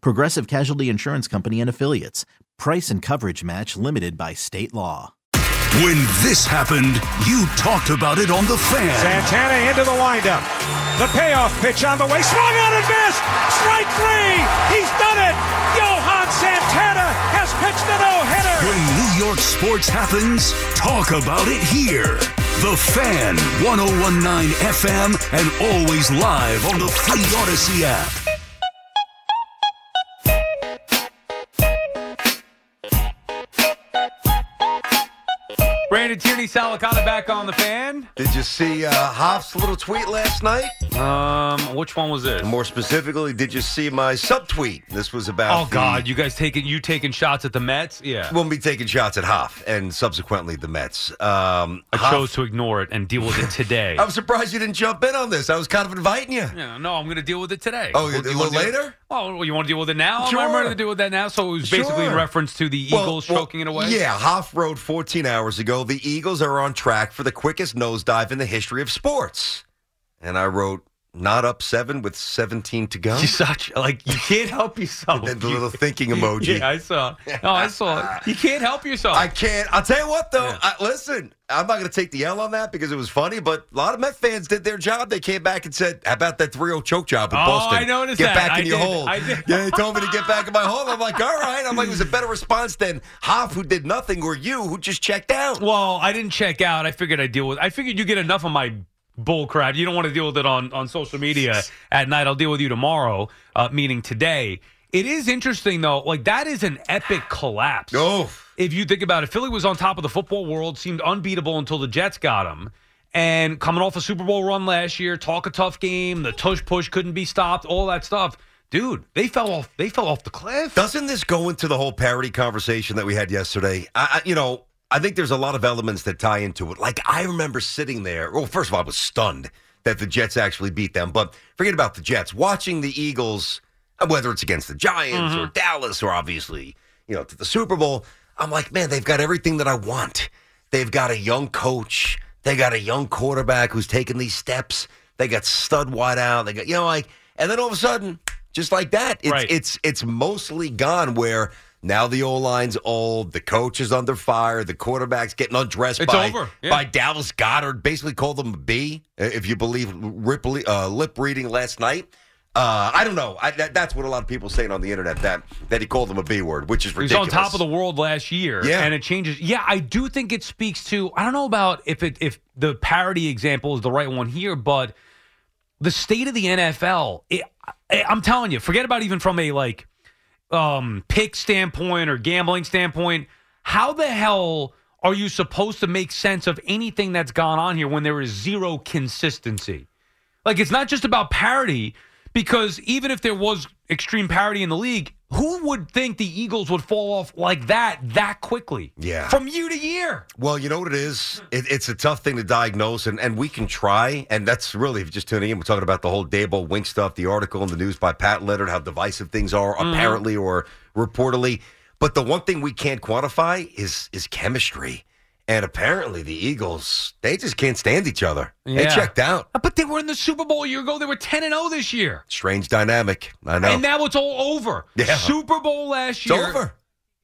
Progressive Casualty Insurance Company and Affiliates. Price and coverage match limited by state law. When this happened, you talked about it on the fan. Santana into the windup. The payoff pitch on the way. Swung on and missed. Strike three. He's done it. Johan Santana has pitched a no-hitter. When New York sports happens, talk about it here. The Fan, 1019 FM, and always live on the free Audacy app. Brandon Tierney, Sal Licata back on the fan. Did you see uh, Hoff's little tweet last night? Um, which one was this? More specifically, did you see my subtweet? This was about. Oh the- God, you guys taking you taking shots at the Mets? Yeah, We'll be taking shots at Hoff and subsequently the Mets. Um, I Hoff- chose to ignore it and deal with it today. I'm surprised you didn't jump in on this. I was kind of inviting you. yeah, no, I'm going to deal with it today. Oh, Well, a you little wanna deal- later? Oh, well, you want to deal with it now? Sure. I'm ready to deal with that now. So it was basically in reference to the Eagles well, choking it away. Yeah, Hoff wrote 14 hours ago. The Eagles are on track for the quickest nosedive in the history of sports. And I wrote, not up seven with 17 to go. You such like you can't help yourself. And then the You- little thinking emoji. Yeah, I saw. No, I saw. it. You can't help yourself. I can't. I'll tell you what, though. Yeah. I, listen, I'm not going to take the L on that because it was funny, but a lot of Met fans did their job. They came back and said, How about that 3 0 choke job in Oh, Boston? I noticed Get that. back I in your did. hole. Yeah, they told me to get back in my hole. I'm like, All right. I'm like, it was a better response than Hoff, who did nothing, or you, who just checked out. Well, I didn't check out. I figured I'd deal with. I figured you get enough of my bull crap. You don't want to deal with it on on social media at night. I'll deal with you tomorrow, uh, meaning today. It is interesting though. Like that is an epic collapse. Oh. If you think about it, Philly was on top of the football world, seemed unbeatable until the Jets got him. And coming off a Super Bowl run last year, talk a tough game, the tush push couldn't be stopped, all that stuff. Dude, they fell off. They fell off the cliff. Doesn't this go into the whole parity conversation that we had yesterday? I, I, you know, I think there's a lot of elements that tie into it. Like I remember sitting there. Well, first of all, I was stunned that the Jets actually beat them. But forget about the Jets. Watching the Eagles, whether it's against the Giants or mm-hmm. Dallas or obviously you know to the Super Bowl, I'm like, man, they've got everything that I want. They've got a young coach. They got a young quarterback who's taking these steps. They got stud wide out. They got you know like, and then all of a sudden, just like that, it's Right. it's it's mostly gone. Where now the O line's old, the coach is under fire, the quarterback's getting undressed It's by over, yeah. by Dallas Goedert. Basically called them a B, if you believe Ripley, uh, lip reading last night. Uh, I don't know. I, that, that's what a lot of people saying on the internet that that he called them a B word, which is ridiculous. on top of the world last year, Yeah. and it changes. Yeah, I do think it speaks to. I don't know about if it if the parity example is the right one here, but the state of the NFL. It, I, I'm telling you, forget about even from a like um pick standpoint or gambling standpoint. How the hell are you supposed to make sense of anything that's gone on here when there is zero consistency? Like it's not just about parity because even if there was extreme parity in the league, who would think the Eagles would fall off like that that quickly? Yeah. From year to year. Well, you know what it is? It, it's a tough thing to diagnose, and, and we can try. And that's really, if you're just tuning in, we're talking about the whole Daboll Wink stuff, the article in the news by Pat Leonard, how divisive things are, Mm-hmm. apparently or reportedly. But the one thing we can't quantify is is chemistry. And apparently, the Eagles, they just can't stand each other. They checked out. But they were in the Super Bowl a year ago. They were 10 and 0 this year. Strange dynamic. I know. And now it's all over. Yeah. Super Bowl last it's year. over. Mm-hmm.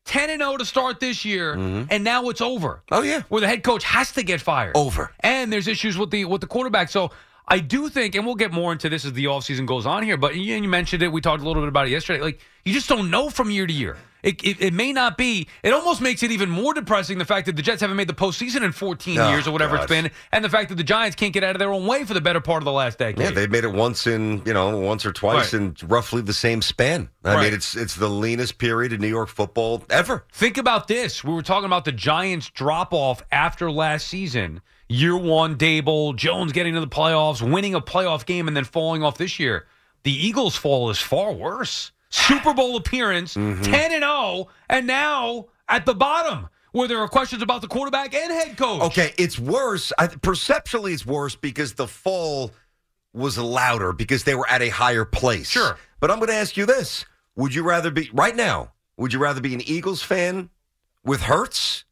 10 and 0 to start this year, and now it's over. Oh, yeah. Where the head coach has to get fired. Over. And there's issues with the with the quarterback. So I do think, and we'll get more into this as the offseason goes on here, but you, you mentioned it. We talked a little bit about it yesterday. Like, you just don't know from year to year. It, it, it may not be. It almost makes it even more depressing the fact that the Jets haven't made the postseason in 14 Oh, years or whatever God. it's been, and the fact that the Giants can't get out of their own way for the better part of the last decade. Yeah, they've made it once in you know once or twice Right. in roughly the same span. I Right. mean, it's it's the leanest period in New York football ever. Think about this. We were talking about the Giants drop off after last season. Year one, Daboll, Jones getting to the playoffs, winning a playoff game, and then falling off this year. The Eagles' fall is far worse. Super Bowl appearance, Mm-hmm. 10 and 0, and now at the bottom where there are questions about the quarterback and head coach. Okay, it's worse. I, perceptually, it's worse because the fall was louder because they were at a higher place. Sure. But I'm going to ask you this: Would you rather be right now? Would you rather be an Eagles fan with Hurts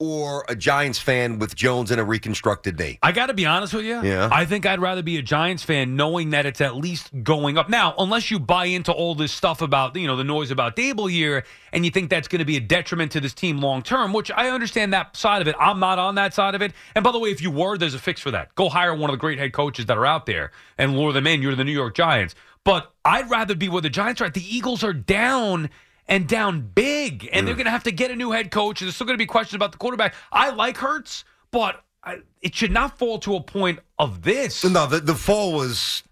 or a Giants fan with Jones and a reconstructed knee? I got to be honest with you. Yeah. I think I'd rather be a Giants fan knowing that it's at least going up. Now, unless you buy into all this stuff about, you know, the noise about Daboll here and you think that's going to be a detriment to this team long term, which I understand that side of it. I'm not on that side of it. And by the way, if you were, there's a fix for that. Go hire one of the great head coaches that are out there and lure them in. You're the New York Giants. But I'd rather be where the Giants are at. The Eagles are down and down big, and Mm. they're going to have to get a new head coach. And there's still going to be questions about the quarterback. I like Hurts, but I, it should not fall to a point of this. No, the the fall was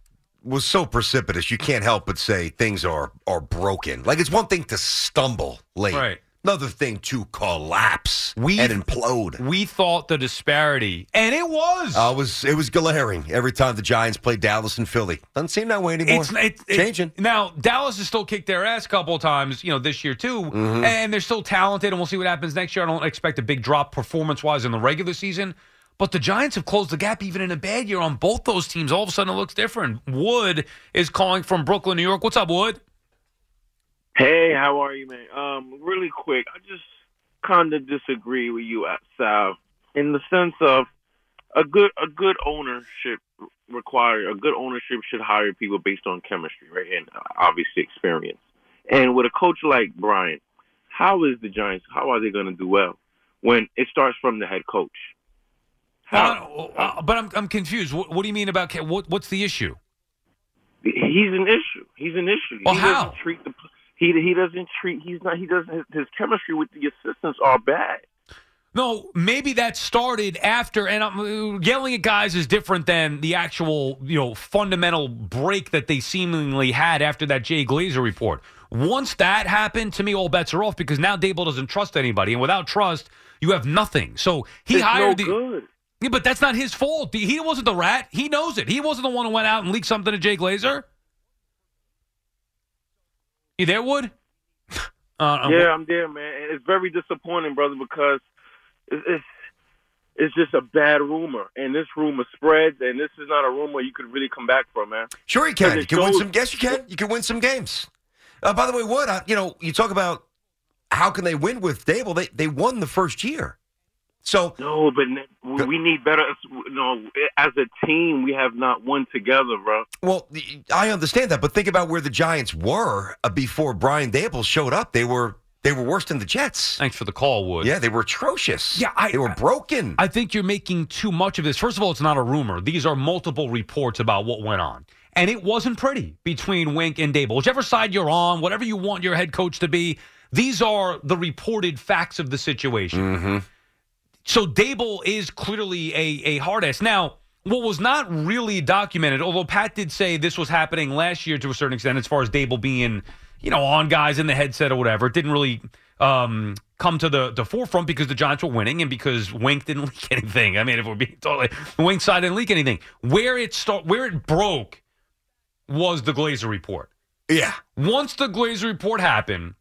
was so precipitous. You can't help but say things are are broken. Like it's one thing to stumble late, Right. Another thing to collapse We- and implode. We thought the disparity, and it was. Uh, it was it was glaring every time the Giants played Dallas and Philly. Doesn't seem that way anymore. it's, changing. now. Dallas has still kicked their ass a couple of times, you know, this year too, Mm-hmm. and they're still talented. And we'll see what happens next year. I don't expect a big drop performance wise in the regular season, but the Giants have closed the gap even in a bad year on both those teams. All of a sudden, it looks different. Wood is calling from Brooklyn, New York. What's up, Wood? Hey, how are you, man? Um, really quick, I just kind of disagree with you, Sal, in the sense of a good a good ownership require a good ownership should hire people based on chemistry, right, and uh, obviously experience. And with a coach like Brian, how is the Giants? How are they going to do well when it starts from the head coach? How? Uh, uh, but I'm I'm confused. What, what do you mean about what? What's the issue? he's an issue. He's an issue. Well, he how? doesn't treat the he he doesn't treat. He's not. He doesn't. His, his chemistry with the assistants are bad. No, maybe that started after, and I'm, yelling at guys is different than the actual, you know, fundamental break that they seemingly had after that Jay Glazer report. Once that happened, to me, all bets are off because now Daboll doesn't trust anybody, and without trust, you have nothing. So he It's hired no the. good. Yeah, but that's not his fault. He wasn't the rat. He knows it. He wasn't the one who went out and leaked something to Jay Glazer. You there, Wood? Uh, Yeah, I'm there, man. And it's very disappointing, brother, because it's, it's it's just a bad rumor, and this rumor spreads, and this is not a rumor you could really come back from, man. Sure, you can. You it can win some. Yes, you can. You can win some games. Uh, by the way, what I, you know, you talk about how can they win with Daboll? They they won the first year, so No, but we- we need better. No, as a team, we have not won together, bro. well, I understand that. But think about where the Giants were uh, before Brian Daboll showed up. They were they were worse than the Jets. Thanks for the call, Wood. Yeah, they were atrocious. Yeah, I- they were broken. I think you're making too much of this. First of all, it's not a rumor. These are multiple reports about what went on. And it wasn't pretty between Wink and Daboll. Whichever side you're on, whatever you want your head coach to be, these are the reported facts of the situation. So Daboll is clearly a, a hard ass. Now, what was not really documented, although Pat did say this was happening last year to a certain extent, as far as Daboll being, you know, on guys in the headset or whatever, it didn't really um, come to the, the forefront because the Giants were winning and because Wink didn't leak anything. I mean, if we're being totally, Wink side didn't leak anything. Where it start, where it broke was the Glazer report yeah, once the Glazer report happened,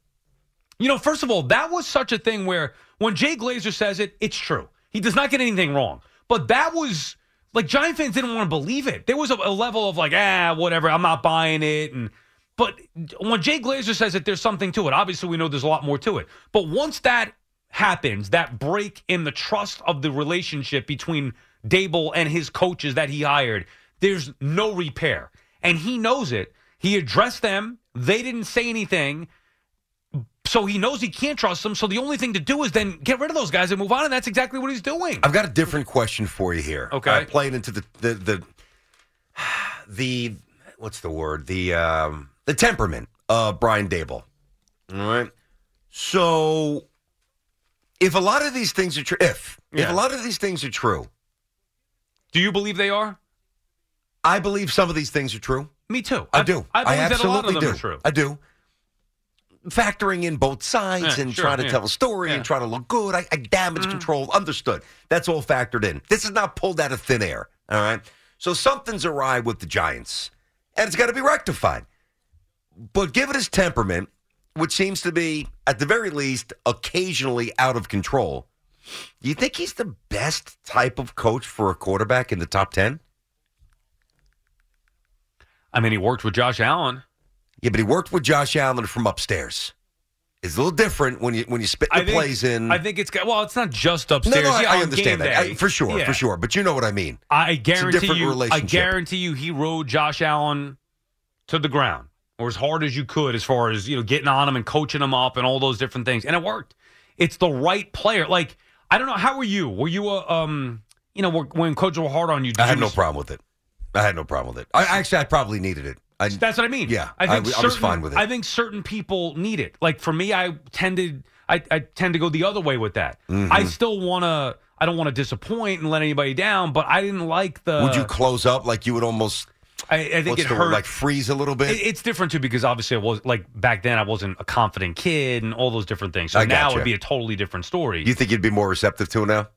you know, first of all, that was such a thing where when Jay Glazer says it, it's true. He does not get anything wrong. But that was like Giant fans didn't want to believe it. There was a, a level of like, ah, whatever, I'm not buying it. And but when Jay Glazer says it, there's something to it. Obviously, we know there's a lot more to it. But once that happens, that break in the trust of the relationship between Daboll and his coaches that he hired, there's no repair. And he knows it. He addressed them. They didn't say anything. So he knows he can't trust them. So the only thing to do is then get rid of those guys and move on. And that's exactly what he's doing. I've got a different question for you here. Okay. uh, playing into the the the the what's the word the um, the temperament of Brian Daboll. All right. So, if a lot of these things are true, if if a lot of these things are true, Do you believe they are? I believe some of these things are true. Me too. I, do. I believe that a absolutely lot of them do. are true. I do. Factoring in both sides Yeah, and sure, trying to yeah. tell a story Yeah. Mm. and trying to look good, I, I damage control. Understood. That's all factored in. This is not pulled out of thin air. All right. So something's awry with the Giants, and it's got to be rectified. But given his temperament, which seems to be, at the very least, occasionally out of control, do you think he's the best type of coach for a quarterback in the top 10? I mean, he worked with Josh Allen. Yeah, but he worked with Josh Allen from upstairs. It's a little different when you when you spit the think, plays in. I think it's well, it's not just upstairs. no, I, Yeah, I understand that. I- for sure, Yeah. for sure. But you know what I mean. I guarantee different you. I guarantee you, he rode Josh Allen to the ground, or as hard as you could, as far as you know, getting on him and coaching him up and all those different things, and it worked. It's the right player. Like I don't know, how were you? Were you a um, you know, when coaches were hard on you? I had you no problem with it. I had no problem with it. I actually, I probably needed it. I, That's what I mean. Yeah, I I think w- I was certain- fine with it. I think certain people need it. Like for me, I tended, I, I tend to go the other way with that. Mm-hmm. I still want to. I don't want to disappoint and let anybody down, but I didn't like the. would you close up like you would almost? I, I think it hurt. word? Like freeze a little bit. It- it's different too because obviously I was like back then I wasn't a confident kid and all those different things. So now gotcha. it'd be a totally different story. you think you'd be more receptive to it now?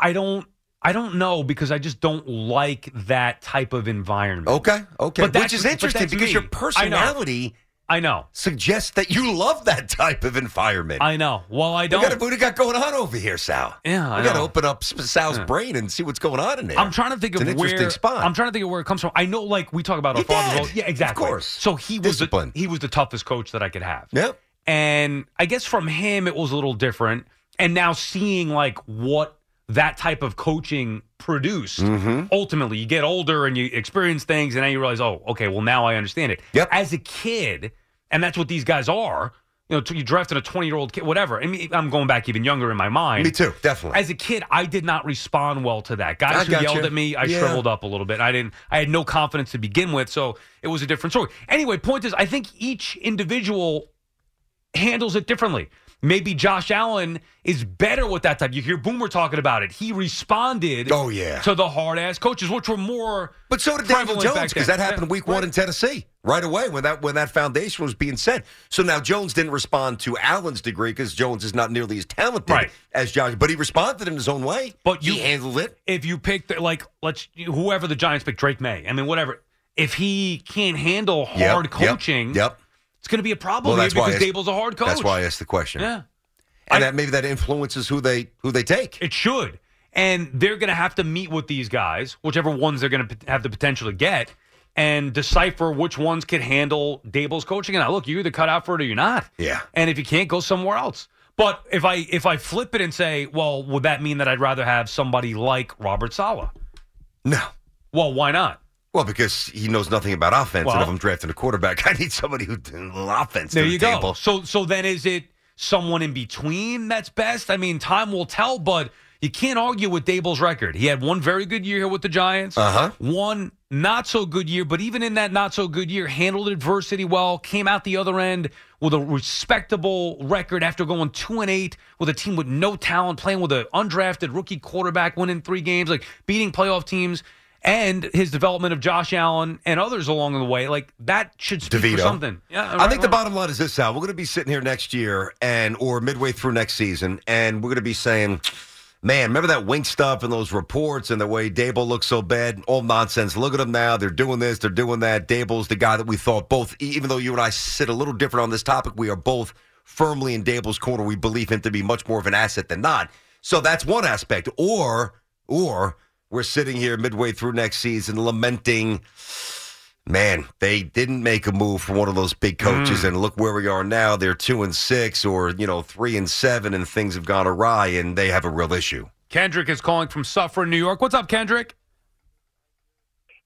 I don't. I don't know because I just don't like that type of environment. Okay, okay. But Which is interesting because me. your I know. personality I know. suggests that you love that type of environment. I know. Well, I don't. got, what do you got going on over here, Sal? Yeah, I we got to open up Sal's Yeah. brain and see what's going on in there. I'm trying to think It's of an where interesting spot. I'm trying to think of where it comes from. I know, like we talk about our dad. Yeah, exactly. Of course. So he was the, he was the toughest coach that I could have. Yep. And I guess from him it was a little different. And now seeing like what that type of coaching produced, Mm-hmm. ultimately you get older and you experience things, and now you realize, oh, okay, well now I understand it. Yep. As a kid, and that's what these guys are. You know, you drafted a 20 year old kid, whatever. I mean, I'm going back even younger in my mind. Me too, definitely. As a kid, I did not respond well to that. I Guys who yelled you. at me, I Yeah. shriveled up a little bit. I didn't. I had no confidence to begin with, so it was a different story. Anyway, point is, I think each individual handles it differently. Maybe Josh Allen is better with that type. You hear Boomer talking about it. He responded. Oh, yeah. to the hard ass coaches, which were more. But so did Daniel Jones because that happened week one right. in Tennessee right away when that when that foundation was being set. So now Jones didn't respond to Allen's degree because Jones is not nearly as talented Right. as Josh, but he responded in his own way. But he you- handled it. if you pick the, like let's whoever the Giants pick Drake Maye. I mean whatever. If he can't handle hard yep, coaching, Yep. It's going to be a problem Well, that's because Daboll's a hard coach. That's why I asked the question. Yeah, And I- that maybe that influences who they who they take. it should. And they're going to have to meet with these guys, whichever ones they're going to have the potential to get, and decipher which ones can handle Daboll's coaching. And I look, you're either cut out for it or you're not. Yeah. And if you can't, go somewhere else. But if I if I flip it and say, well, would that mean that I'd rather have somebody like Robert Saleh? No. Well, why not? Well, because he knows nothing about offense, and if I'm drafting a quarterback, I need somebody who a little offense. There to the you go. So so then is it someone in between that's best? I mean, time will tell, but you can't argue with Daboll's record. He had one very good year here with the Giants, Uh-huh. one not so good year, but even in that not so good year, handled adversity well, came out the other end with a respectable record after going two and eight with a team with no talent, playing with an undrafted rookie quarterback, winning three games, like beating playoff teams. And his development of Josh Allen and others along the way, like that should speak DeVito. for something. Yeah, I think the bottom line is this, Sal. We're going to be sitting here next year and or midway through next season, and we're going to be saying, "Man, remember that Wink stuff and those reports and the way Daboll looks so bad? All nonsense. Look at them now. They're doing this. They're doing that. Daboll's the guy that we thought both. Even though you and I sit a little different on this topic, we are both firmly in Daboll's corner. We believe him to be much more of an asset than not. So that's one aspect. Or or we're sitting here midway through next season lamenting." Man, they didn't make a move for one of those big coaches, and look where we are now. They're two and six, or you know, three and seven, and things have gone awry, and they have a real issue. Kendrick is calling from Suffern, New York. What's up, Kendrick?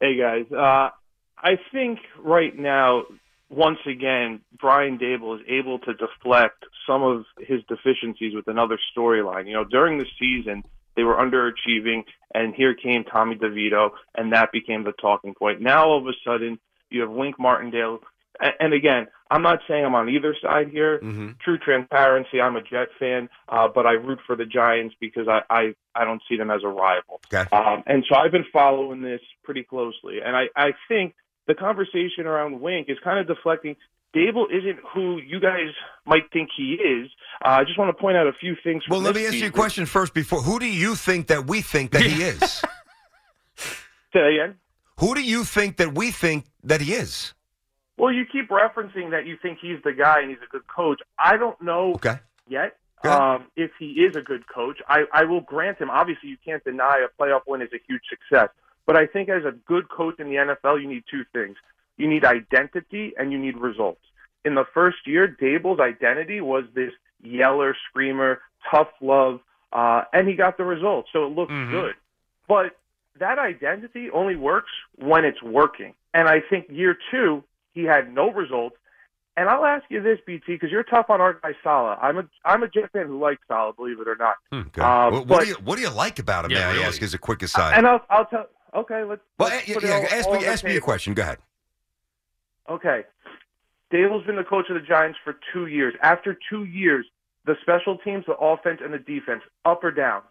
Hey guys, uh, I think right now, once again, Brian Daboll is able to deflect some of his deficiencies with another storyline. You know, during the season, they were underachieving, and here came Tommy DeVito, and that became the talking point. Now, all of a sudden, you have Wink Martindale. And again, I'm not saying I'm on either side here. Mm-hmm. True transparency. I'm a Jet fan, uh, but I root for the Giants because I, I, I don't see them as a rival. Okay. Um, and so I've been following this pretty closely. And I, I think the conversation around Wink is kind of deflecting. Daboll isn't who you guys might think he is. Uh, I just want to point out a few things. Well, let me ask you a question first. Before, who do you think that we think that he is? Say that again. who do you think that we think that he is? Well, you keep referencing that you think he's the guy and he's a good coach. I don't know Okay. yet um, if he is a good coach. I, I will grant him. Obviously, you can't deny a playoff win is a huge success. But I think as a good coach in the NFL, you need two things: you need identity and you need results. In the first year, Daboll's identity was this yeller, screamer, tough love, uh, and he got the results, so it looked Mhm. good. But that identity only works when it's working. And I think year two, he had no results. And I'll ask you this, BT, because you're tough on our guy Saleh. I'm a I'm a Jet fan who likes Saleh, believe it or not. Okay. Uh, what, what but- do you What do you like about him? Yeah, may really. I ask as a quick aside? And I'll I'll tell. Okay, let's. well, let's put yeah, all- ask all me ask me a question. Go ahead. Okay. Daboll's been the coach of the Giants for two years. After two years, the special teams, the offense, and the defense, up or down?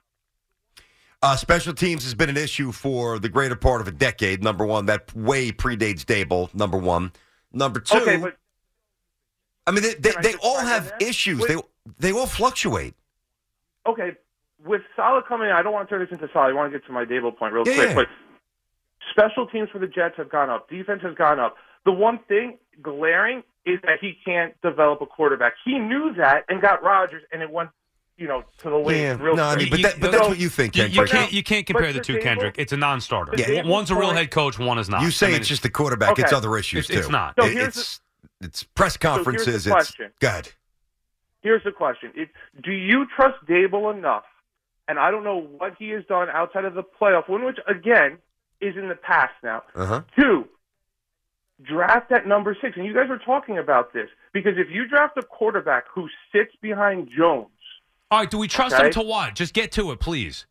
Uh, special teams has been an issue for the greater part of a decade. Number one, that way predates Daboll. Number one. Number two. Okay, but I mean, they, they, they all have issues. With- they they all fluctuate. okay, with Saleh coming in, I don't want to turn this into Saleh. I want to get to my Daboll point real Yeah, quick. yeah. But special teams for the Jets have gone up. Defense has gone up. The one thing glaring is that he can't develop a quarterback. He knew that and got Rodgers, and it went, you know, to the way Yeah, real no, I mean, but, that, but that's so- what you think, You, you can't you can't compare the two, Kendrick. It's a non-starter. the One- One's a real head coach, one is not. You say I mean, it's just the quarterback. It's other issues It's- it's too. not. So It- here's it's it's press conferences. here's the it's question. good. Here's the question: it, Do you trust Daboll enough? And I don't know what he has done outside of the playoff win, which again is in the past now. Uh huh. Two, draft at number six. And you guys were talking about this because if you draft a quarterback who sits behind Jones, All right, do we trust Okay. him to what? Just get to it, please.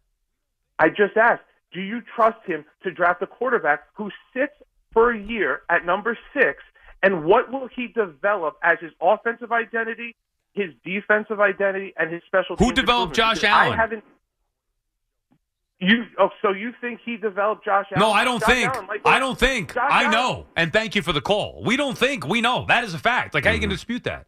I just asked, do you trust him to draft a quarterback who sits for a year at number six? And what will he develop as his offensive identity, his defensive identity, and his special Who developed? Josh Because I Allen? haven't. You oh, so you think he developed Josh Allen? No, I don't Josh think. Allen, like, I don't think. Josh I Allen- know. And thank you for the call. We don't think. We know. That is a fact. Like, how you Mm-hmm. can dispute that?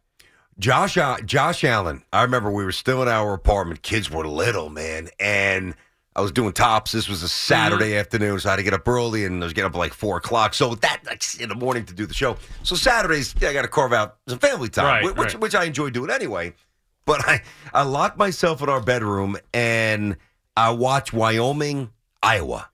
Josh Al- Josh Allen. I remember we were still in our apartment. Kids were little, man, and I was doing tops. This was a Saturday Mm-hmm. afternoon, so I had to get up early, and I was getting up at like four o'clock. So that like in the morning to do the show. So Saturdays, yeah, I got to carve out some family time, Right, which right. which I enjoy doing anyway. But I I locked myself in our bedroom and I watch Wyoming, Iowa.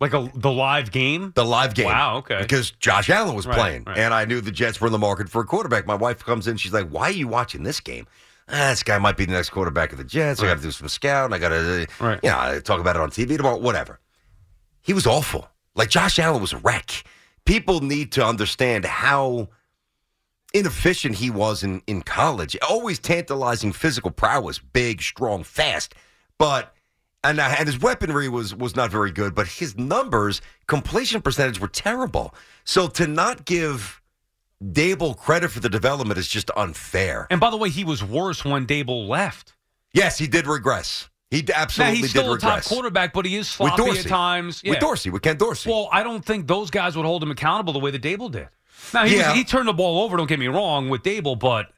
Like a the live game? the live game. Wow, okay. Because Josh Allen was Right, playing, right. and I knew the Jets were in the market for a quarterback. My wife comes in, she's like, "Why are you watching this game? Ah, this guy might be the next quarterback of the Jets. I got to do some scouting. I got to, Right. you know, talk about it on TV tomorrow. Whatever." He was awful. Like Josh Allen was a wreck. People need to understand how inefficient he was in, in college. Always tantalizing physical prowess, big, strong, fast, but and, uh, and his weaponry was was not very good. But his numbers, completion percentage, were terrible. So to not give Daboll credit for the development is just unfair. And by the way, he was worse when Daboll left. Yes, he did regress. He d- Now, absolutely he's did still a top quarterback, but he is With sloppy Dorsey. at times. With Dorsey, with Ken Dorsey. Well, I don't think those guys would hold him accountable the way that Daboll did. Now he, Yeah. was, he turned the ball over. Don't get me wrong with Daboll, but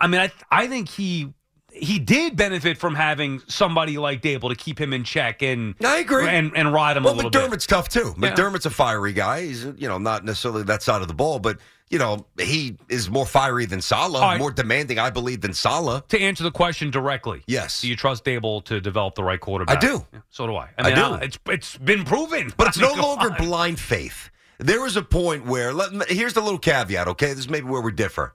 I mean, I I think he he did benefit from having somebody like Daboll to keep him in check and I agree. and, and ride him well, a little bit. McDermott's tough too. Yeah. McDermott's a fiery guy. He's you know not necessarily that side of the ball, but you know he is more fiery than Saleh, right. more demanding, I believe, than Saleh. To answer the question directly, Yes. do you trust Daboll to develop the right quarterback? I do. Yeah, so do I. I I, do. uh, It's it's been proven, But it's no come longer blind faith. There was a point where let, here's the little caveat. Okay, this is maybe where we differ.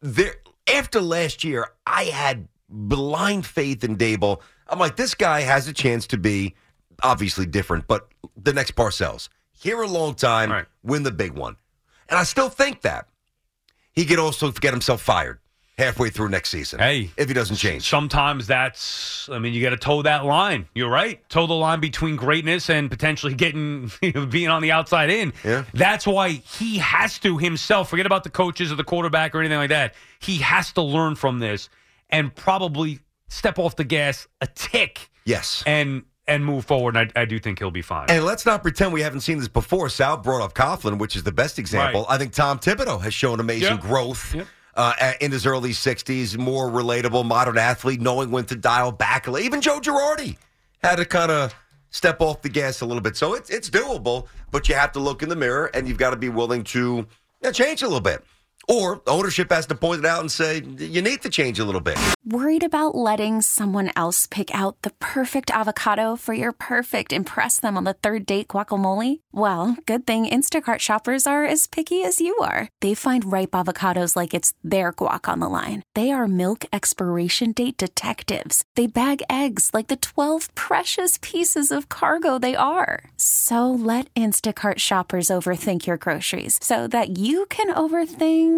There after last year, I had blind faith in Daboll. I'm like, this guy has a chance to be obviously different, but the next Parcells here a long time, Right. win the big one, and I still think that he could also get himself fired. Halfway through next season. Hey, if he doesn't change. Sometimes that's, I mean, you got to toe that line. You're right. Toe the line between greatness and potentially getting, being on the outside in. Yeah. That's why he has to himself, forget about the coaches or the quarterback or anything like that. He has to learn from this and probably step off the gas a tick Yes. and and move forward. And I, I do think he'll be fine. And let's not pretend we haven't seen this before. Sal brought up Coughlin, which is the best example. Right. I think Tom Thibodeau has shown amazing Yep. growth Yep. Uh, in his early 60s, more relatable, modern athlete, knowing when to dial back. Even Joe Girardi had to kind of step off the gas a little bit. So it's, it's doable, but you have to look in the mirror and you've got to be willing to yeah, change a little bit. Or ownership has to point it out and say, you need to change a little bit. Worried about letting someone else pick out the perfect avocado for your perfect impress them on the third date guacamole? Well, good thing Instacart shoppers are as picky as you are. They find ripe avocados like it's their guac on the line. They are milk expiration date detectives. They bag eggs like the 12 precious pieces of cargo they are. So let Instacart shoppers overthink your groceries so that you can overthink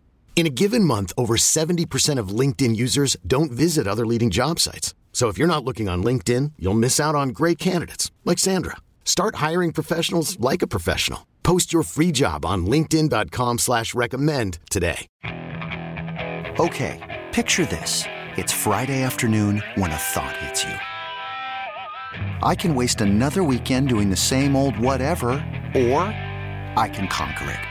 In a given month, over 70% of LinkedIn users don't visit other leading job sites. So if you're not looking on LinkedIn, you'll miss out on great candidates like Sandra. Start hiring professionals like a professional. Post your free job on linkedin.com slash recommend today. Okay, picture this. It's Friday afternoon when a thought hits you. I can waste another weekend doing the same old whatever, or I can conquer it.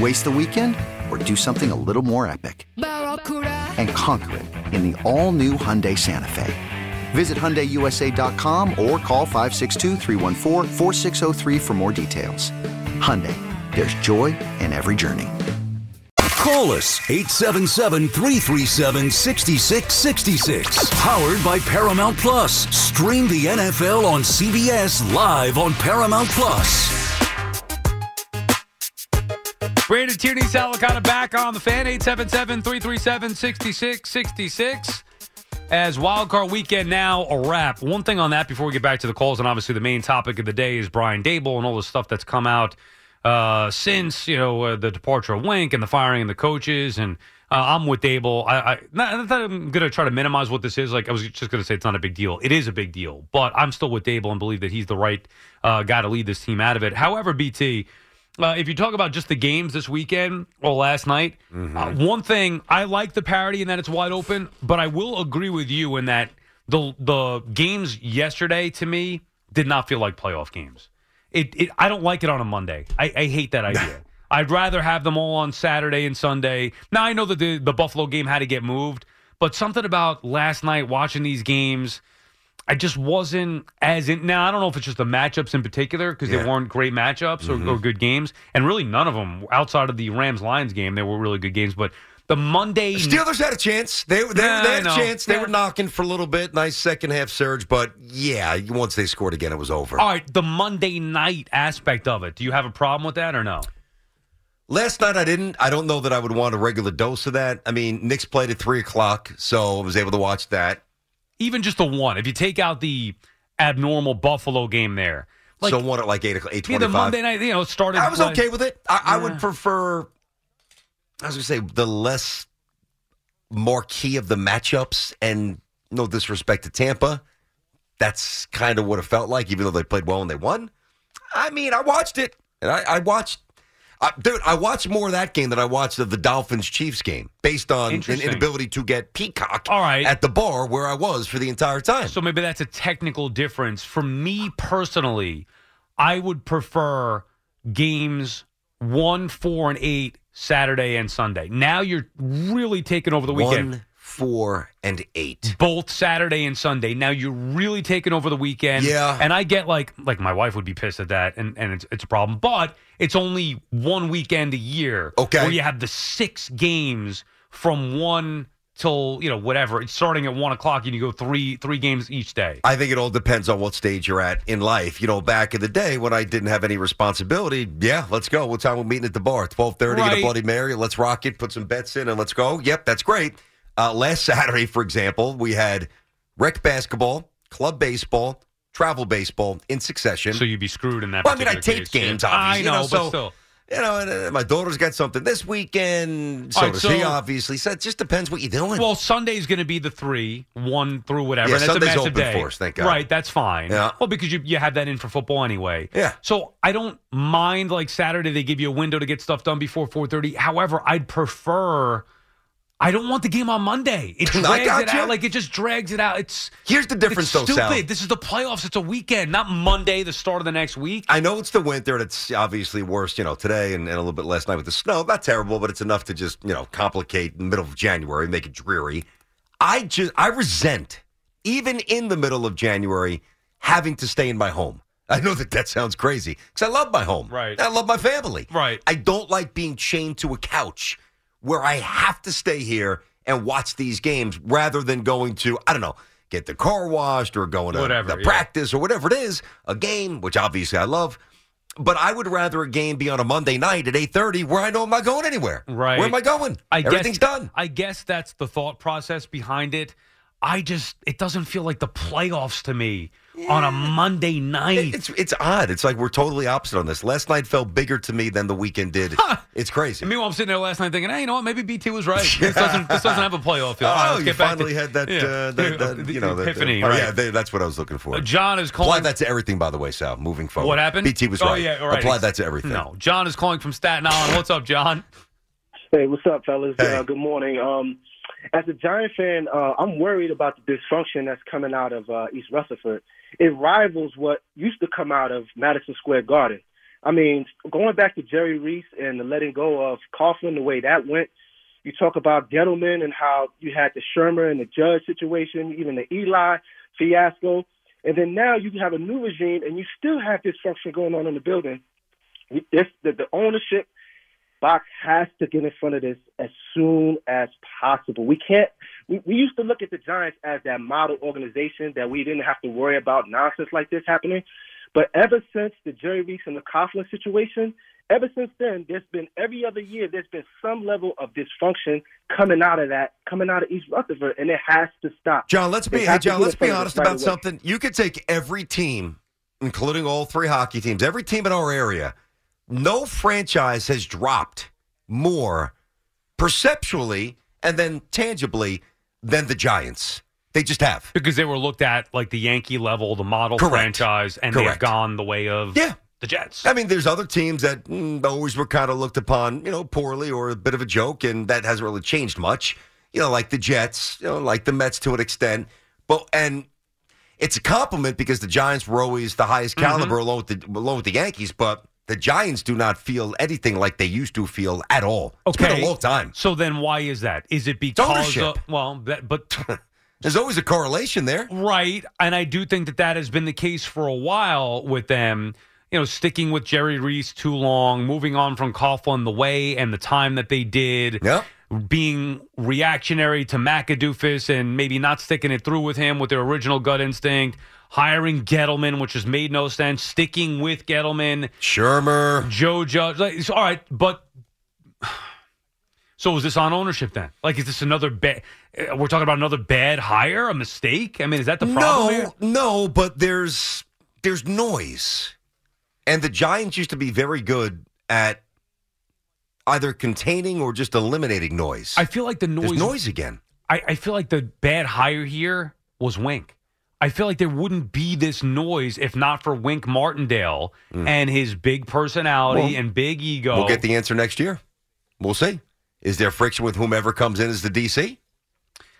Waste the weekend or do something a little more epic? And conquer it in the all new Hyundai Santa Fe. Visit HyundaiUSA.com or call 562-314-4603 for more details. Hyundai, there's joy in every journey. Call us 877 337 6666. Powered by Paramount Plus. Stream the NFL on CBS live on Paramount Plus. Brandon Tierney, Sal Licata back on the fan, 877-337-6666. As wildcard weekend now a wrap. One thing on that before we get back to the calls, and obviously the main topic of the day is Brian Daboll and all the stuff that's come out uh, since you know uh, the departure of Wink and the firing of the coaches. And uh, I'm with Daboll. I, I not, not I'm going to try to minimize what this is. Like I was just going to say, it's not a big deal. It is a big deal, but I'm still with Daboll and believe that he's the right uh, guy to lead this team out of it. However, BT. Uh, if you talk about just the games this weekend or last night, uh, one thing I like the parity in that it's wide open, but I will agree with you in that the the games yesterday to me did not feel like playoff games. It, it I don't like it on a Monday. I, I hate that idea. I'd rather have them all on Saturday and Sunday. Now I know that the the Buffalo game had to get moved, but something about last night watching these games. I just wasn't as in. Now I don't know if it's just the matchups in particular because Yeah. they weren't great matchups or, Mhm. or good games, and really none of them outside of the Rams Lions game they were really good games. But the Monday Steelers had a chance. They, they, they had a chance. They Yeah. were knocking for a little bit. Nice second half surge, but yeah, once they scored again, it was over. All right, the Monday night aspect of it. Do you have a problem with that or no? Last night I didn't. I don't know that I would want a regular dose of that. I mean, Knicks played at three o'clock, so I was able to watch that. Even just the one. If you take out the abnormal Buffalo game there, like so one at like eight o'clock, eight yeah, the. Monday night, you know, started. I was like- okay with it. I, I would prefer. I was going to say the less marquee of the matchups, and no disrespect to Tampa, that's kind of what it felt like. Even though they played well and they won. I mean, I watched it, and I, I watched. Uh, dude, I watched more of that game than I watched of the Dolphins Chiefs game, based on an inability to get Peacock All right. at the bar where I was for the entire time. So maybe that's a technical difference. For me personally, I would prefer games one, four, and eight Saturday and Sunday. Now you're really taking over the weekend. One, four, and eight. Both Saturday and Sunday. Now you're really taking over the weekend. Yeah. And I get like like my wife would be pissed at that and, and it's it's a problem. But it's only one weekend a year. Okay. Where you have the six games from one till, you know, whatever. It's starting at one o'clock and you go three three games each day. I think it all depends on what stage you're at in life. You know, back in the day when I didn't have any responsibility, yeah, let's go. What time we're meeting at the bar? Twelve thirty. Get Right. a Bloody Mary. Let's rock it. Put some bets in and let's go. Yep, that's great. Uh, last Saturday, for example, we had rec basketball, club baseball, travel baseball in succession. So you'd be screwed in that. Well, I mean, I taped case, games, obviously. I know, you know, but so, still. You know, uh, my daughter's got something this weekend. So right, does so- he, obviously. So it just depends what you're doing. Well, Sunday's going to be the three, one through whatever. Yeah, and that's Sunday's a massive open day. for us, thank God. Right, that's fine. Yeah. Well, because you you have that in for football anyway. Yeah. So I don't mind like Saturday they give you a window to get stuff done before four thirty. However, I'd prefer. I don't want the game on Monday. It I drags it gotcha. out. Like it just drags it out. It's Here's the difference, it's though, stupid. Sal. This is the playoffs. It's a weekend, not Monday, the start of the next week. I know it's the winter and it's obviously worse, you know, today and, and a little bit last night with the snow. Not terrible, but it's enough to just, you know, complicate the middle of January, make it dreary. I just, I resent, even in the middle of January, having to stay in my home. I know that that sounds crazy because I love my home. Right. I love my family. Right. I don't like being chained to a couch where I have to stay here and watch these games rather than going to, I don't know, get the car washed or going to Whatever, the yeah. practice or whatever it is, a game, which obviously I love. But I would rather a game be on a Monday night at 8.30 where I know I'm not going anywhere. Right. Where am I going? I Everything's guess, done. I guess that's the thought process behind it. I just it doesn't feel like the playoffs to me on a Monday night. It's it's odd. It's like we're totally opposite on this. Last night felt bigger to me than the weekend did. It's crazy. And meanwhile, I'm sitting there last night thinking, hey, you know what? Maybe BT was right. This doesn't this doesn't have a playoff field. All right, Oh, let's you get back finally to, had that, Yeah. uh, that, that, you know, that- epiphany. oh, right. yeah, they- that's what I was looking for. Uh, John is calling. Apply calling. that to everything, by the way, Sal. Moving forward, What happened? BT was oh, right. Yeah, all right. Apply that to everything. No, John is calling from Staten Island. What's up, John? Hey, what's up, fellas? Hey. Uh, good morning. Um, as a Giant fan, uh, I'm worried about the dysfunction that's coming out of uh, East Rutherford. It rivals what used to come out of Madison Square Garden. I mean, going back to Jerry Reese and the letting go of Coughlin, the way that went. You talk about Gettleman and how you had the Shurmur and the Judge situation, even the Eli fiasco, and then now you have a new regime and you still have dysfunction going on in the building. This, the, the ownership Fox has to get in front of this as soon as possible. We can't. We, we used to look at the Giants as that model organization that we didn't have to worry about nonsense like this happening. But ever since the Jerry Reese and the Coughlin situation, ever since then, there's been every other year there's been some level of dysfunction coming out of that, coming out of East Rutherford, and it has to stop. John, let's They be hey, John, let's be honest about away. something. You could take every team, including all three hockey teams, every team in our area. No franchise has dropped more perceptually and then tangibly than the Giants. They just have. Because they were looked at like the Yankee level, the model Correct. franchise, and they've gone the way of Yeah. the Jets. I mean, there's other teams that mm, always were kind of looked upon, you know, poorly or a bit of a joke, and that hasn't really changed much. You know, like the Jets, you know, like the Mets to an extent. But and it's a compliment because the Giants were always the highest Mm-hmm. caliber along with the along with the Yankees, but the Giants do not feel anything like they used to feel at all. It's been a long time. So then, why is that? Is it because ownership. of, well, that, but There's always a correlation there. right? And I do think that that has been the case for a while with them. You know, sticking with Jerry Reese too long, moving on from Coughlin the way and the time that they did. Yeah. Being reactionary to McAdoofus and maybe not sticking it through with him with their original gut instinct, hiring Gettleman, which has made no sense, sticking with Gettleman, Shurmur. Joe Judge. Like, it's all right, but so is this on ownership then? Like, is this another bad? Uh, we're talking about another bad hire, a mistake. I mean, is that the problem? no, here? no, but there's there's noise, and the Giants used to be very good at either containing or just eliminating noise. I feel like the noise. there's noise again. I, I feel like the bad hire here was Wink. I feel like there wouldn't be this noise if not for Wink Martindale Mm. and his big personality Well, and big ego. We'll get the answer next year. We'll see. Is there friction with whomever comes in as the DC?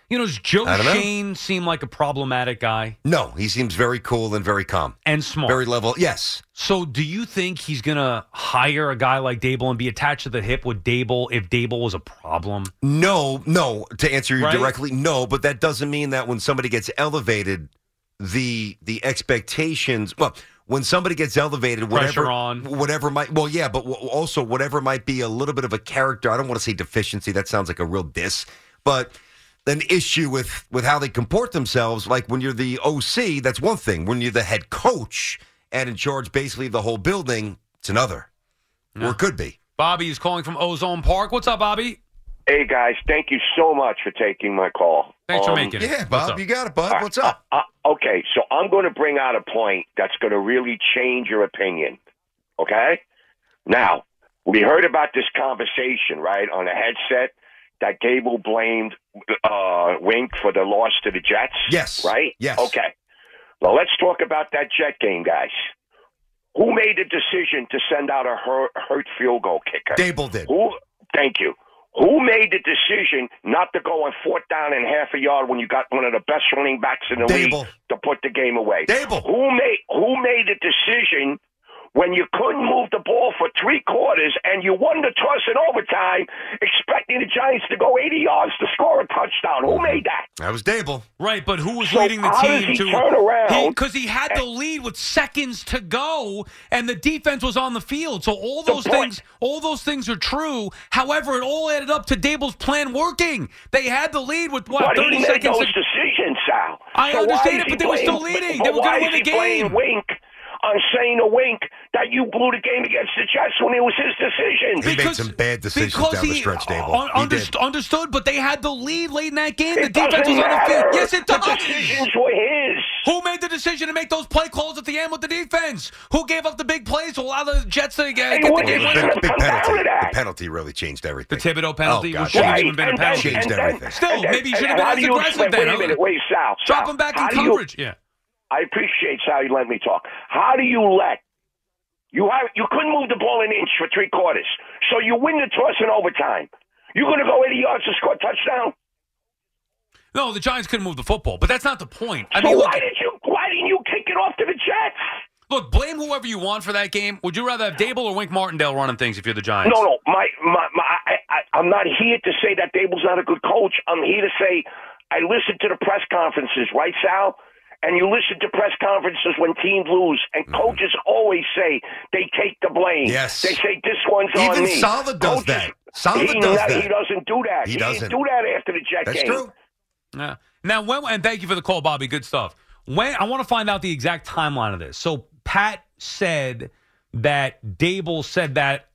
you know, does Joe don't know. Schoen seem like a problematic guy No, he seems very cool and very calm. and smart? Very level. Yes. So, do you think he's going to hire a guy like Daboll and be attached to the hip with Daboll if Daboll was a problem? No, no. To answer you Right? directly, no. But that doesn't mean that when somebody gets elevated, the the expectations. Well, when somebody gets elevated, whatever Pressure on. whatever might. Well, yeah, but w- also whatever might be a little bit of a character. I don't want to say deficiency. That sounds like a real diss, but. An issue with with how they comport themselves, like when you're the OC, that's one thing. When you're the head coach and in charge, basically of the whole building, it's another, or it could be. Bobby is calling from Ozone Park. What's up, Bobby? Hey guys, thank you so much for taking my call. Thanks for Um, making it. Yeah, Bob, you got it, bud. What's up? Uh, okay, so I'm going to bring out a point that's going to really change your opinion. Okay? Now, we heard about this conversation, right, on a headset that Daboll blamed uh, Wink for the loss to the Jets. Yes. Right? Yes. Okay. Well, let's talk about that Jet game, guys. Who made the decision to send out a hurt, hurt field goal kicker? Daboll did. Who? Thank you. Who made the decision not to go on fourth down and half a yard when you got one of the best running backs in the Daboll. league to put the game away? Daboll. Who made Who made the decision when you couldn't move the ball for three quarters and you won the toss in overtime, expecting the Giants to go 80 yards to score a touchdown? Who made that? That was Daboll. Right, but who was So leading the how team does he to turn around? Because he, had the lead with seconds to go, and the defense was on the field. So all those things, all those things are true. However, it all added up to Daboll's plan working. They had the lead with what but thirty he made seconds. those to- decisions, Sal. I So understand it, he but they were still leading. but They were going to win the game. Wink on saying a Wink that you blew the game against the Jets when it was his decision. He made some bad decisions because down the he stretch, Daboll. un- underst- understood, but they had the lead late in that game. the defense doesn't was on the field. Yes, it The does. decisions were his. Who made the decision to make those play calls at the end with the defense? Who gave up the big plays to allow the Jets to get, get the game is winner? Big, big penalty. The penalty really changed everything. The Thibodeaux oh, penalty, Oh, God, which shouldn't changed- even been a penalty. Changed and then- everything. Still, and maybe he should have and been how as aggressive then. Wait a minute, wait, Sal. Drop Sal, him back in do you- coverage. yeah. I appreciate Sal. You let me talk. How do you let you have you couldn't move the ball an inch for three quarters, so you win the toss in overtime. You're going to go 80 yards to score a touchdown. No, the Giants couldn't move the football, but that's not the point. I so mean, look, why did you why didn't you kick it off to the Jets? look, blame whoever you want for that game. Would you rather have Daboll or Wink Martindale running things if you're the Giants? No, no, my, my, my I, I, I'm not here to say that Daboll's not a good coach. I'm here to say I listen to the press conferences, right, Sal? And you listen to press conferences when teams lose, and mm-hmm. coaches always say they take the blame. Yes. They say this one's on me. Even me. Saleh does Coaches- that. Saleh he, does not- that. He doesn't do that. He didn't doesn't. do that after the Jet That's game. true. Yeah. Now, when and thank you for the call, Bobby. Good stuff. When I want to find out the exact timeline of this. So Pat said that Daboll said that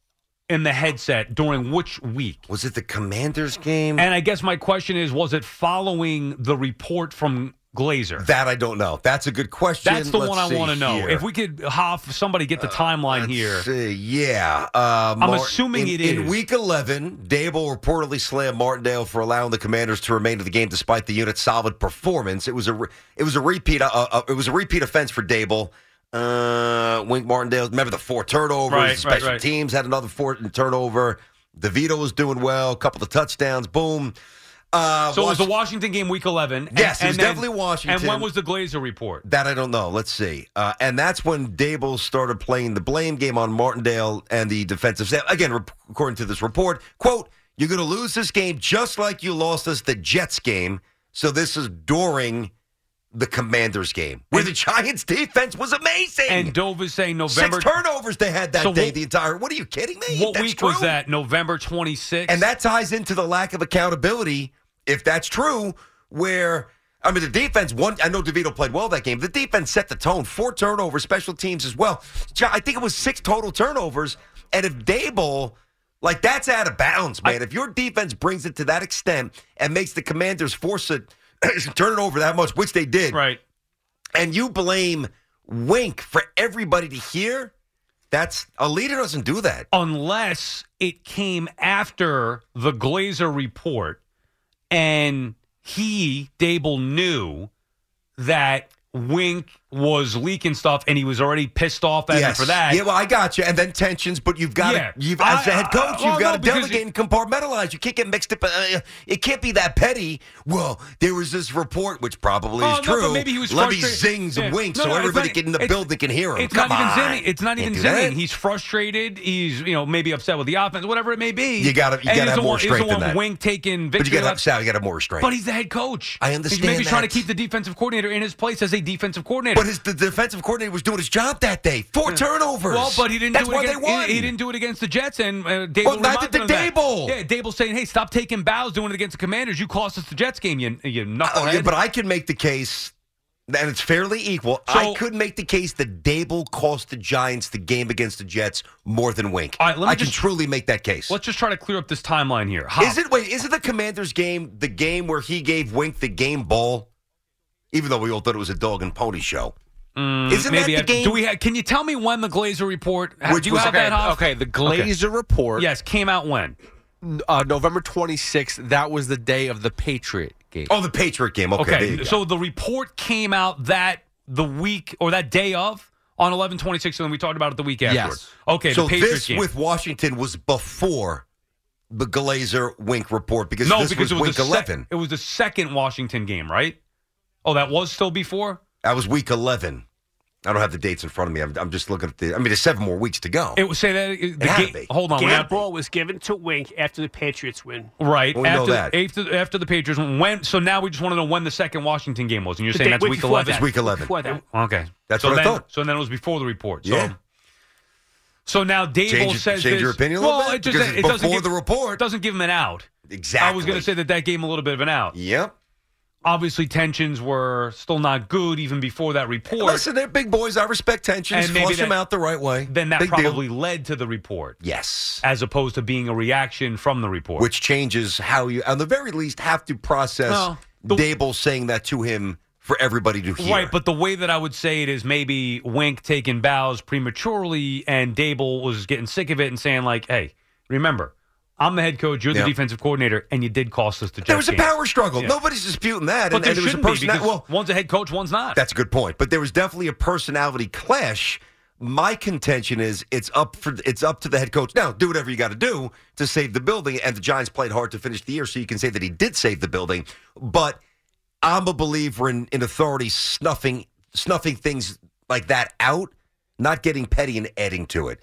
in the headset during which week? Was it the Commanders game? And I guess my question is, was it following the report from Glazer? that I don't know. That's a good question. That's the Let's one I want to know. If we could have somebody get the timeline Let's here. see. Yeah. Uh, I'm assuming in, it In is. week 11, Daboll reportedly slammed Martindale for allowing the Commanders to remain in the game despite the unit's solid performance. It was a re- it was a repeat uh, uh, it was a repeat offense for Daboll. Uh, Wink Martindale, remember the four turnovers. Right, right, Special right. teams had another four turnover. DeVito was doing well. A couple of touchdowns. Boom. Uh, So it was the Washington game, week 11. and- Yes, it and was then- definitely Washington. And when was the Glazer report? That I don't know. Let's see. Uh, and that's when Daboll started playing the blame game on Martindale and the defensive staff. Again, rep- according to this report, quote, you're going to lose this game just like you lost us the Jets game. So this is during the Commanders game, where the Giants defense was amazing. And Dove is saying November. Six turnovers they had that So day, what- the entire. What are you kidding me? What That's week was that? November 26th? And that ties into the lack of accountability, if that's true, where I mean the defense won I know DeVito played well that game. The defense set the tone. Four turnovers, special teams as well. I think it was six total turnovers. And if Daboll like that's out of bounds, man. if your defense brings it to that extent and makes the commanders force it turn it over that much, which they did. Right. And you blame Wink for everybody to hear, that's a leader doesn't do that. unless it came after the Glazer report and he, Daboll, knew that Wink was leaking stuff and he was already pissed off at him Yes. for that. Yeah, well, I got you. And then tensions, but you've got Yeah. to, you've as the head coach, I- you've got no, to delegate and compartmentalize. You can't get mixed up. Uh, it can't be that petty. Well, there was this report, which probably Oh, is no, true. maybe he was Let me frustrated. zings and Yeah. winks No, so everybody not- in the building can hear him. It's Come not even on. zinning. It's not even Can't zinning. He's frustrated. He's you know maybe upset with the offense, whatever it may be. You gotta- you gotta he's have more strength than that. Wink taking But you got to Sal. You got to have more restraint. But he's the head coach. I understand He's maybe trying to keep the defensive coordinator in his place as a defensive coordinator. But his the defensive coordinator was doing his job that day. Four turnovers. Well, but he didn't That's do it why against, they won. He, he didn't do it against the Jets, and uh, Daboll Well, neither reminded did him that. Daboll. Yeah, Daboll saying, "Hey, stop taking bows, doing it against the Commanders. You cost us the Jets game. You, you Oh, knucklehead." yeah, but I can make the case, and it's fairly equal. I could make the case that Daboll cost the Giants the game against the Jets more than Wink. All right, let me I can just- truly make that case. Let's just try to clear up this timeline here. Hop. Is it wait? Is it the Commanders game the game where he gave Wink the game ball? Even though we all thought it was a dog and pony show. Mm, Isn't maybe that the I- game? Do we? Ha- can you tell me when the Glazer report? ha- Which do you was- have okay, that? Hop? okay, the Glazer report- Yes, came out when? Uh, November 26th, that was the day of the Patriot game. Oh, the Patriot game. Okay, there you go. so the report came out that the week or that day of on eleven twenty six, and then we talked about it the week afterwards. Okay, so the Patriots this game. with Washington was before the Glazer Wink report because no, this because was it was Wink the sec- eleven. it was the second Washington game, right? Oh, that was still before. That was week eleven. I don't have the dates in front of me. I'm, I'm just looking at the. I mean, there's seven more weeks to go. It was say that uh, the had to game. be. Hold on, we're Game ball was given to Wink after the Patriots win. Right We know after, that. after after the Patriots went- when. So now we just want to know when the second Washington game was, and you're The saying day- that's week week before eleven. that. Week 11. Before that. Okay, That's so what I then, thought. So then it was before the report. So, Yeah. So now Daboll Change- says change this, your opinion a little well, bit? it just Because it it's doesn't before give, the report. doesn't give him an out. Exactly. I was going to say that that gave him a little bit of an out. Yep. Obviously, tensions were still not good even before that report. Listen, they're big boys. I respect tensions. And maybe Flush them out the right way. then that Big deal. probably led to the report. Yes. As opposed to being a reaction from the report. Which changes how you, at the very least, have to process No, Daboll saying that to him for everybody to hear. Right, but the way that I would say it is maybe Wink taking bows prematurely, and Daboll was getting sick of it and saying like, "Hey, remember, I'm the head coach, you're the Yeah. defensive coordinator, and you did cost us the." Job. There Jets was a game." power struggle. Yeah. Nobody's disputing that. but and, there and there was a because well, one's a head coach, one's not. That's a good point. But there was definitely a personality clash. My contention is it's up for it's up to the head coach. Now, do whatever you got to do to save the building. And the Giants played hard to finish the year, so you can say that he did save the building. But I'm a believer in, in authority snuffing snuffing things like that out, not getting petty and adding to it.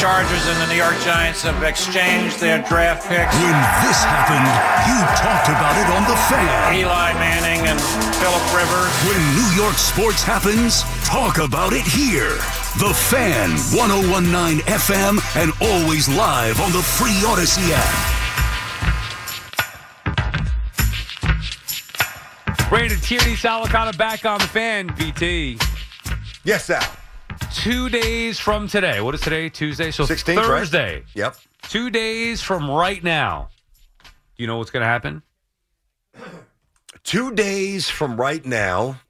Chargers and the New York Giants have exchanged their draft picks. When this happened, you talked about it on The Fan. Eli Manning and Philip Rivers. When New York sports happens, talk about it here. The Fan, 1019 FM, and always live on the free Audacy app. Brandon Tierney, Sal Licata back on the fan, BT. Yes, Sal. Two days from today. What is today? Tuesday? So 16th, right? Thursday. Yep. Two days from right now. Do you know what's going to happen? Two days from right now,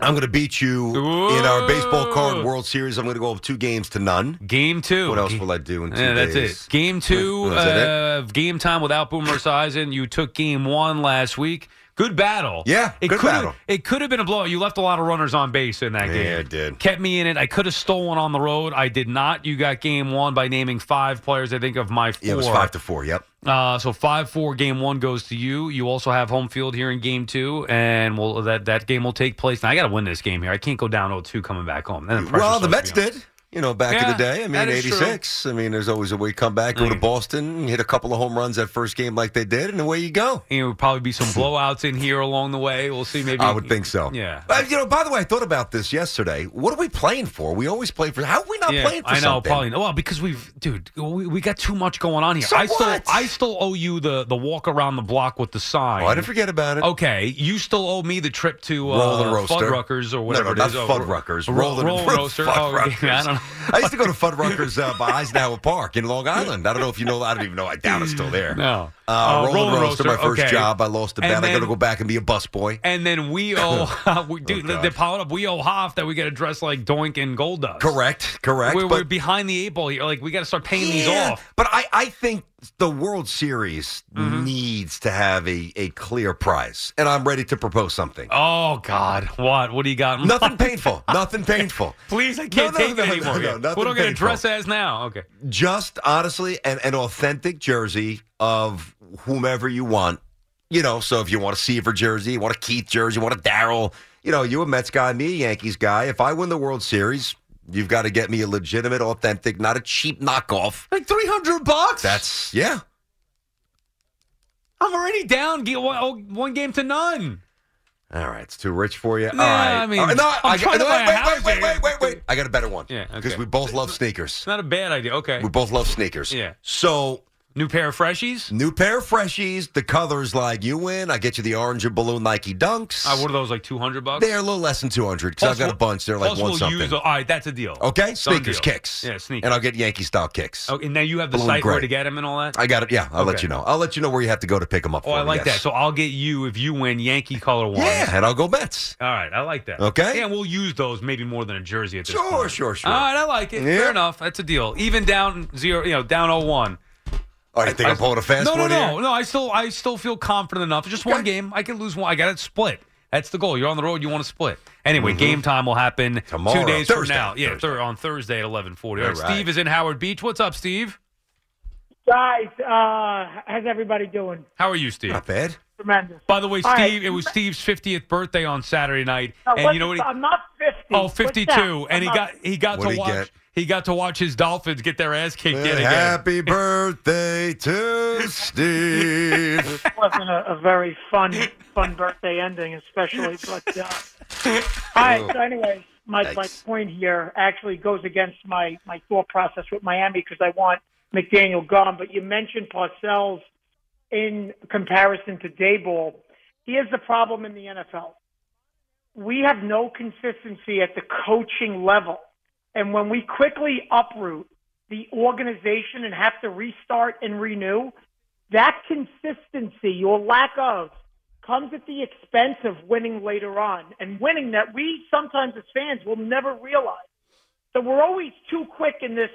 I'm going to beat you in our baseball card World Series. I'm going to go two games to none. Game two. What else will I do in two Yeah, that's days? it. Game two, Is it? uh, game time without Boomer Esiason. You took game one last week. Good battle. Yeah, it good could battle. It could have been a blowout. You left a lot of runners on base in that game. Yeah, it did. Kept me in it. I could have stolen on the road. I did not. You got game one by naming five players. I think of my four. Yeah, it was five to four. Yep. Uh, so five four game one goes to you. You also have home field here in game two, and we'll, that that game will take place. Now I got to win this game here. I can't go down 0-2 coming back home. Then the pressure Well, the Mets did. You know, back in the day. I mean, that is true. '86. I mean, there's always a way you come back, go to Boston, hit a couple of home runs that first game like they did, and away you go. And there would probably be some blowouts in here along the way. We'll see. Maybe I would think so. Yeah. Uh, you know, by the way, I thought about this yesterday. What are we playing for? We always play for. How are we not Yeah, playing for I know, something? probably. Well, because we've, dude, we, we got too much going on here. So I still, what? I still owe you the the walk around the block with the sign. Oh, I didn't forget about it. Okay, you still owe me the trip to uh, Roll and Roaster. Fuddruckers or whatever no, it no, is. Not Fuddruckers. Ro- Roll Roll Roaster. Oh, okay. I don't know. I used to go to Fuddruckers uh, by Eisenhower Park in Long Island. I don't know if you know. I don't even know. I doubt it's still there. No. Uh, Uh, Roll, Roll and and Roaster, my first okay. job. I lost a bet. I got to go back and be a busboy. And then we owe, we, dude, God. they piled up. We owe Hoff that we got to dress like Doink and Goldust. Correct. Correct. We're, but- we're behind the eight ball here. Like we got to start paying these off. But I, I think the World Series mm-hmm. needs to have a, a clear prize, and I'm ready to propose something. Oh God, what? What do you got? Nothing painful. Nothing painful. Please, I can't No, no, take no, it no, anymore. no, nothing what am I going to dress as now? Okay. Just honestly, an, an authentic jersey of whomever you want. You know, so if you want a Seaver jersey, you want a Keith jersey, you want a Daryl. you know, you a Mets guy, me a Yankees guy. If I win the World Series, you've got to get me a legitimate, authentic, not a cheap knockoff. Like three hundred bucks. That's yeah. I'm already down. One, oh, one game to none. All right, it's too rich for you. Nah, All right, I mean, right, no, I'm I trying to buy wait, a wait, house wait, here. wait, wait, wait. I got a better one. Yeah, because okay. we both love sneakers. It's not a bad idea. Okay. We both love sneakers. Yeah. So New pair of freshies. new pair of freshies. The colors like you win. I get you the orange and blue Nike Dunks. Uh, what are those like two hundred bucks? They're a little less than two hundred because I've got a bunch. They're like one we'll something. Use, all right, that's a deal. okay, sneakers, kicks. Yeah, sneakers. And I'll get Yankee style kicks. Okay, and now you have the Blue site where to get them and all that. I got it. Yeah, I'll let you know. I'll let you know where you have to go to pick them up. Oh, I like yes. that. So I'll get you if you win Yankee color one. yeah, and I'll go Mets. All right, I like that. Okay. Yeah, we'll use those maybe more than a jersey at this Sure, point. sure, sure. All right, I like it. Yeah. Fair enough. That's a deal. Even down zero, you know, down 0-1. Oh, you think I, am pulling a fast no, no, one no, here? no. I still, I still feel confident enough. Just one game, I can lose one. I got it split. That's the goal. You're on the road. You want to split. Anyway, game time will happen Mm-hmm. Tomorrow. two days Thursday. from now. Yeah, Thursday. thir- on Thursday at 11:40. All right, All right. Steve is in Howard Beach. What's up, Steve? Guys, uh, how's everybody doing? How are you, Steve? Not bad. Tremendous. By the way, All right. Steve, it was Steve's 50th birthday on Saturday night, Uh, and you know what? the- He, I'm not 50. oh, 52, and he I'm got he got What'd to he watch get? He got to watch his Dolphins get their ass kicked yet again. Happy birthday to Steve. It wasn't a, a very fun fun birthday ending, especially. But uh, all right. So, anyway, my my point here actually goes against my my thought process with Miami because I want McDaniel gone. But you mentioned Parcells in comparison to Daboll. Here's the problem in the NFL. We have no consistency at the coaching level. And when we quickly uproot the organization and have to restart and renew, that consistency or lack of comes at the expense of winning later on and winning that we sometimes as fans will never realize. So we're always too quick in this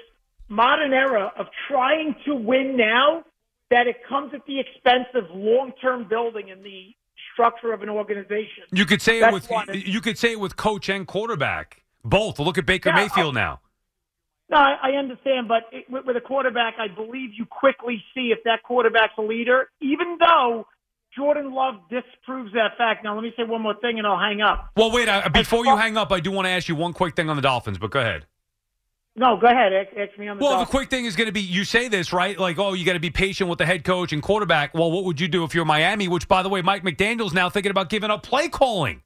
modern era of trying to win now that it comes at the expense of long-term building and the structure of an organization. You could say it with you could say it with coach and quarterback both. Look at Baker Yeah, Mayfield now. No, I, I understand, but it, with, with a quarterback, I believe you quickly see if that quarterback's a leader, even though Jordan Love disproves that fact. Now, let me say one more thing, and I'll hang up. Well, wait. Uh, I, before you hang up, I do want to ask you one quick thing on the Dolphins. But go ahead. No, go ahead. Ask, ask me on the Well, the quick thing is going to be you say this, right? Like, oh, you got to be patient with the head coach and quarterback. Well, what would you do if you're Miami, which, by the way, Mike McDaniel's now thinking about giving up play calling?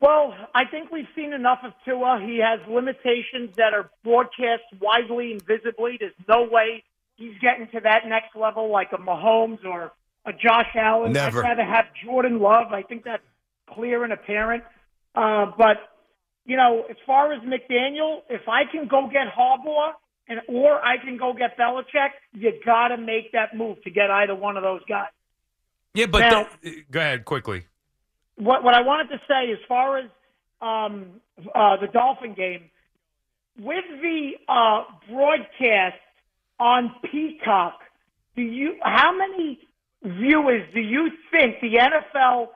Well, I think we've seen enough of Tua. He has limitations that are broadcast widely and visibly. There's no way he's getting to that next level like a Mahomes or a Josh Allen. Never. I'd rather have Jordan Love. I think that's clear and apparent. Uh, but you know, as far as McDaniel, if I can go get Harbaugh and or I can go get Belichick, you got to make that move to get either one of those guys. Yeah, but Now- the- go ahead quickly. What what I wanted to say as far as um, uh, the Dolphin game with the uh, broadcast on Peacock, do you how many viewers do you think the NFL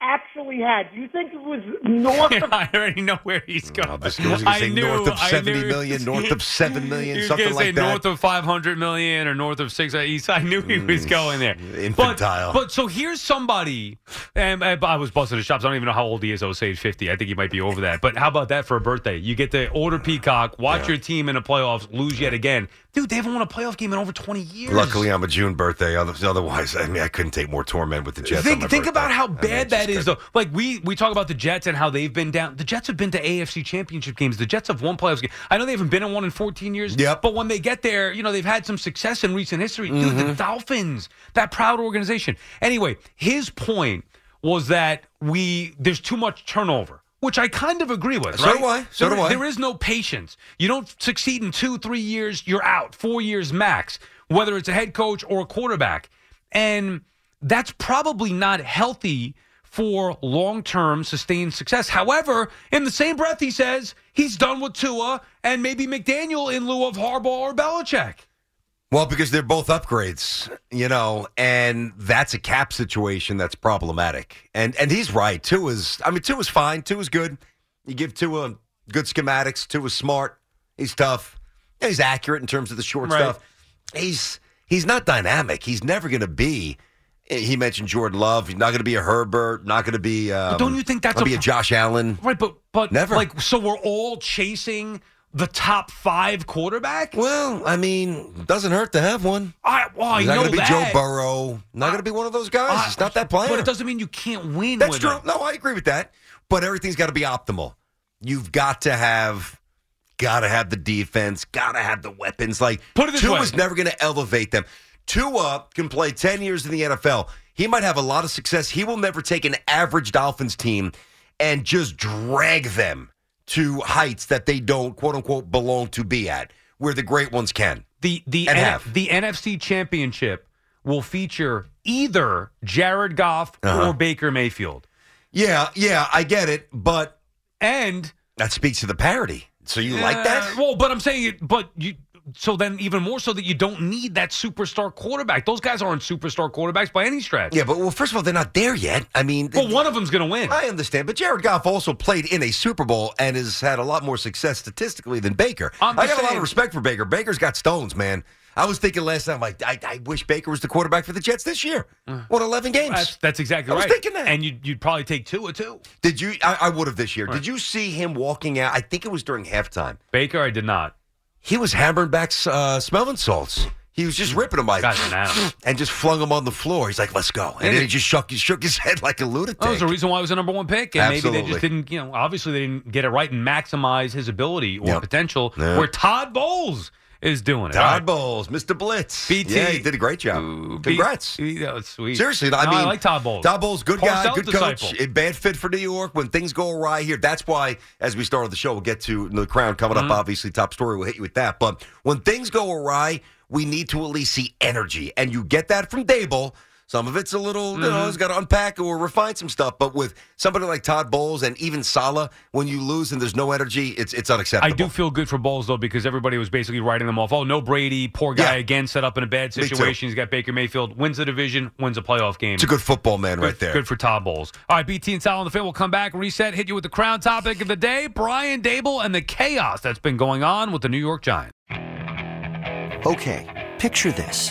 actually had? Do you think it was north of I already know where he's going. this guy's gonna I say knew- north of I 70 knew- million, north of 7 million, he was something gonna say like that. North of 500 million or north of six. I knew he was mm, going there. infantile. But, but so here's somebody, and I I was busting his chops. I don't even know how old he is. I'll say he's 50. I think he might be over that. But how about that for a birthday? You get to order Peacock, watch your team in the playoffs, lose yet again. Dude, they haven't won a playoff game in over 20 years. Luckily, I'm a June birthday. Otherwise, I mean, I couldn't take more torment with the Jets. Think, think about how I mean, bad that good. though. Like we we talk about the Jets and how they've been down. The Jets have been to AFC Championship games. The Jets have won playoffs. Game. I know they haven't been in one in 14 years. Yep. But when they get there, you know they've had some success in recent history. Dude, Mm-hmm. the Dolphins, that proud organization. Anyway, his point was that we there's too much turnover. Which I kind of agree with. So right? do I. So There- do I. There is no patience. You don't succeed in two, three years, you're out. Four years max, whether it's a head coach or a quarterback. And that's probably not healthy for long term sustained success. However, in the same breath, he says he's done with Tua and maybe McDaniel in lieu of Harbaugh or Belichick. Well, because they're both upgrades, you know, and that's a cap situation that's problematic. And and he's right. Tua is, I mean, Tua is fine. Tua is good. You give Tua good schematics. Tua is smart. He's tough. He's accurate in terms of the short Right. stuff. He's he's not dynamic. He's never going to be. He mentioned Jordan Love. He's not going to be a Herbert. Not going to be. Um, don't you think that's gonna a be a Josh Allen? Right, but but Never. like so we're all chasing the top five quarterback? Well, I mean, doesn't hurt to have one. I well, I not going to be that. Joe Burrow. Not going to be one of those guys. He's not that player. But it doesn't mean you can't win That's with true. him. No, I agree with that. But everything's got to be optimal. You've got to have, got to have the defense, got to have the weapons. Like Put it this Tua way. is never going to elevate them. Tua can play ten years in the NFL. He might have a lot of success. He will never take an average Dolphins team and just drag them to heights that they don't quote unquote belong to be at, where the great ones can. The the And N- have. the NFC Championship will feature either Jared Goff Uh-huh. or Baker Mayfield. Yeah, yeah, I get it, but and that speaks to the parity. So you like Uh, that? Well, but I'm saying it. But you. So then, even more so that you don't need that superstar quarterback. Those guys aren't superstar quarterbacks by any stretch. Yeah, but well, first of all, they're not there yet. I mean, Well, one of them's going to win. I understand, but Jared Goff also played in a Super Bowl and has had a lot more success statistically than Baker. I'm I got a lot of respect for Baker. Baker's got stones, man. I was thinking last time, like, I, I wish Baker was the quarterback for the Jets this year. Uh, what, 11 games? That's, that's exactly I was right. thinking that. And you'd, you'd probably take two or two. Did you? I, I would have this year. Did you see him walking out? I think it was during halftime. Baker, I did not. He was hammering back uh, smelling salts. He was just ripping them like, and just flung them on the floor. He's like, "Let's go!" And, And then he just shook, he shook his head like a lunatic. That was the reason why I was the number one pick. And maybe they just didn't, you know, obviously they didn't get it right and maximize his ability or Yep. potential Yeah. where Todd Bowles is doing it. Todd right. Bowles, Mr. Blitz. BT. Yeah, he did a great job. B- Congrats. Yeah, that's sweet. Seriously, I No, mean, I like Todd Bowles. Todd Bowles, good guy, good coach. disciple. A bad fit for New York. When things go awry here, that's why, as we started the show, we'll get to the crown coming Mm-hmm. up. Obviously, top story. We'll hit you with that. But when things go awry, we need to at least see energy, and you get that from Daboll. Some of it's a little, you know, Mm-hmm. he's got to unpack or refine some stuff. But with somebody like Todd Bowles and even Saleh, when you lose and there's no energy, it's it's unacceptable. I do feel good for Bowles though because everybody was basically writing them off. Oh, no Brady, poor guy Yeah. again, set up in a bad situation. He's got Baker Mayfield, wins the division, wins a playoff game. It's a good football man Good- right there. Good for Todd Bowles. All right, BT and Sal on the fit. We'll come back, reset, hit you with the crown topic of the day: Brian Daboll and the chaos that's been going on with the New York Giants. Okay, picture this.